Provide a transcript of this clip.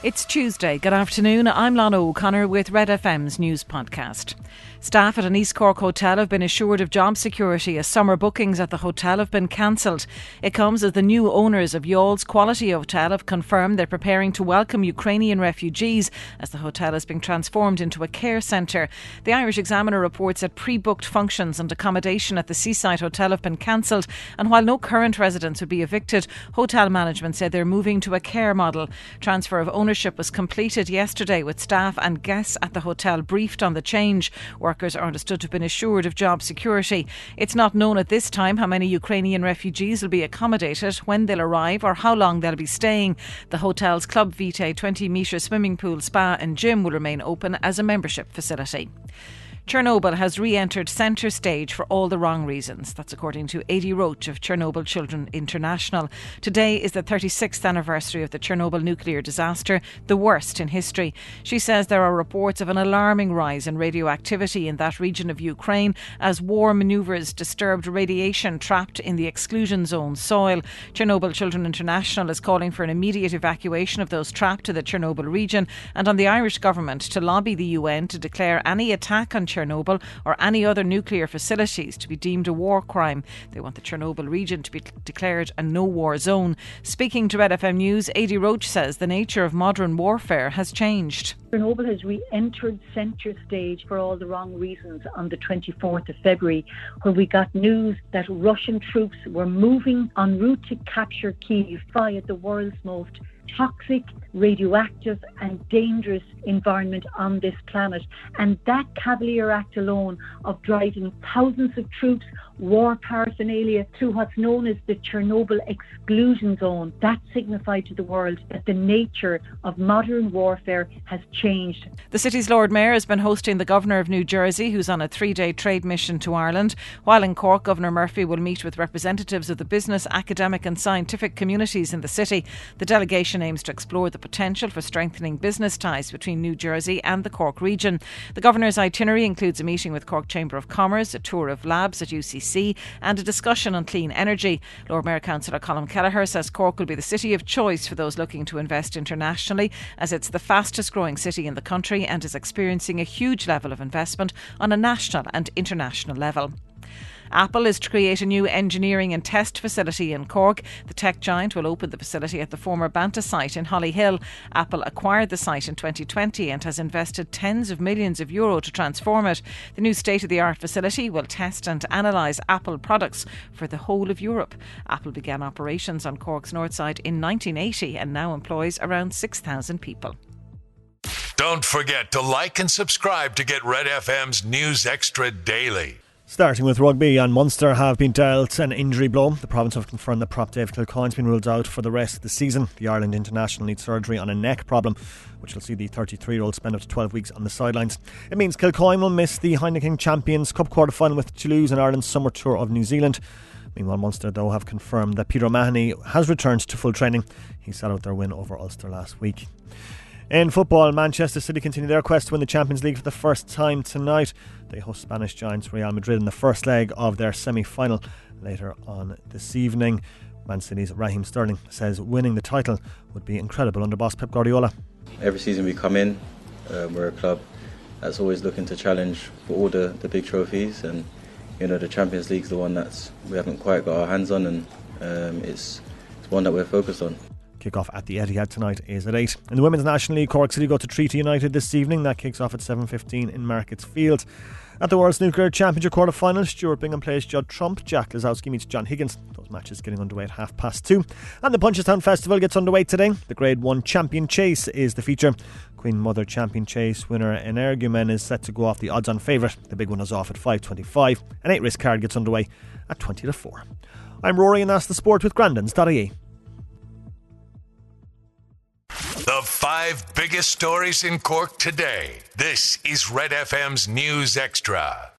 It's Tuesday. Good afternoon. I'm Lana O'Connor with Red FM's news podcast. Staff at an East Cork hotel have been assured of job security as summer bookings at the hotel have been cancelled. It comes as the new owners of Youghals Quality Hotel have confirmed they're preparing to welcome Ukrainian refugees as the hotel is being transformed into a care centre. The Irish Examiner reports that pre booked functions and accommodation at the Seaside Hotel have been cancelled, and while no current residents would be evicted, hotel management said they're moving to a care model. Transfer of ownership was completed yesterday with staff and guests at the hotel briefed on the change. Workers are understood to have been assured of job security. It's not known at this time how many Ukrainian refugees will be accommodated, when they'll arrive, or how long they'll be staying. The hotel's Club Vitae 20 metre swimming pool, spa, and gym will remain open as a membership facility. Chernobyl has re entered centre stage for all the wrong reasons. That's according to Adi Roche of Chernobyl Children International. Today is the 36th anniversary of the Chernobyl nuclear disaster, the worst in history. She says there are reports of an alarming rise in radioactivity in that region of Ukraine as war manoeuvres disturbed radiation trapped in the exclusion zone soil. Chernobyl Children International is calling for an immediate evacuation of those trapped to the Chernobyl region and on the Irish government to lobby the UN to declare any attack on Chernobyl or any other nuclear facilities to be deemed a war crime. They want the Chernobyl region to be declared a no war zone. Speaking to Red FM News, Adi Roche says the nature of modern warfare has changed. Chernobyl has re entered centre stage for all the wrong reasons on the 24th of February, when we got news that Russian troops were moving en route to capture Kiev via the world's most toxic, radioactive, and dangerous environment on this planet. And that cavalier act alone of driving thousands of troops, war paraphernalia through what's known as the Chernobyl exclusion zone, that signified to the world that the nature of modern warfare has changed. The city's Lord Mayor has been hosting the Governor of New Jersey, who's on a three day trade mission to Ireland. While in Cork, Governor Murphy will meet with representatives of the business, academic, and scientific communities in the city. The delegation aims to explore the potential for strengthening business ties between New Jersey and the Cork region. The Governor's itinerary includes a meeting with Cork Chamber of Commerce, a tour of labs at UCC, and a discussion on clean energy. Lord Mayor Councillor Colin Kelleher says Cork will be the city of choice for those looking to invest internationally, as it's the fastest growing city in the country and is experiencing a huge level of investment on a national and international level. Apple is to create a new engineering and test facility in Cork. The tech giant will open the facility at the former Banta site in Hollyhill. Apple acquired the site in 2020 and has invested tens of millions of euro to transform it. The new state of the art facility will test and analyse Apple products for the whole of Europe. Apple began operations on Cork's north side in 1980 and now employs around 6,000 people. Don't forget to like and subscribe to get Red FM's News Extra daily. Starting with rugby, and Munster have been dealt an injury blow. The province have confirmed that prop Dave Kilcoyne's been ruled out for the rest of the season. The Ireland international needs surgery on a neck problem, which will see the 33 year old spend up to 12 weeks on the sidelines. It means Kilcoyne will miss the Heineken Champions Cup quarter final with Toulouse and Ireland's summer tour of New Zealand. Meanwhile, Munster, though, have confirmed that Peter O'Mahony has returned to full training. He sat out their win over Ulster last week. In football, Manchester City continue their quest to win the Champions League for the first time tonight. They host Spanish giants Real Madrid in the first leg of their semi final later on this evening. Man City's Raheem Sterling says winning the title would be incredible under boss Pep Guardiola. Every season we come in, uh, we're a club that's always looking to challenge for all the, the big trophies, and you know the Champions League's the one that's we haven't quite got our hands on, and um, it's, it's one that we're focused on. Kick-off at the Etihad tonight is at 8. In the Women's National League, Cork City go to Treaty United this evening. That kicks off at 7.15 in Markets Field. At the World Snooker Championship quarter final, Stuart Bingham plays Judd Trump. Jack Lisowski meets John Higgins. Those matches getting underway at half past two. And the Punchestown Festival gets underway today. The Grade 1 Champion Chase is the feature. Queen Mother Champion Chase winner Energumen is set to go off the odds on favourite. The big one is off at 5.25. An 8 race card gets underway at 20 to 4. I'm Rory and that's the sport with Grandins.ie. five biggest stories in Cork today. This is Red FM's News Extra.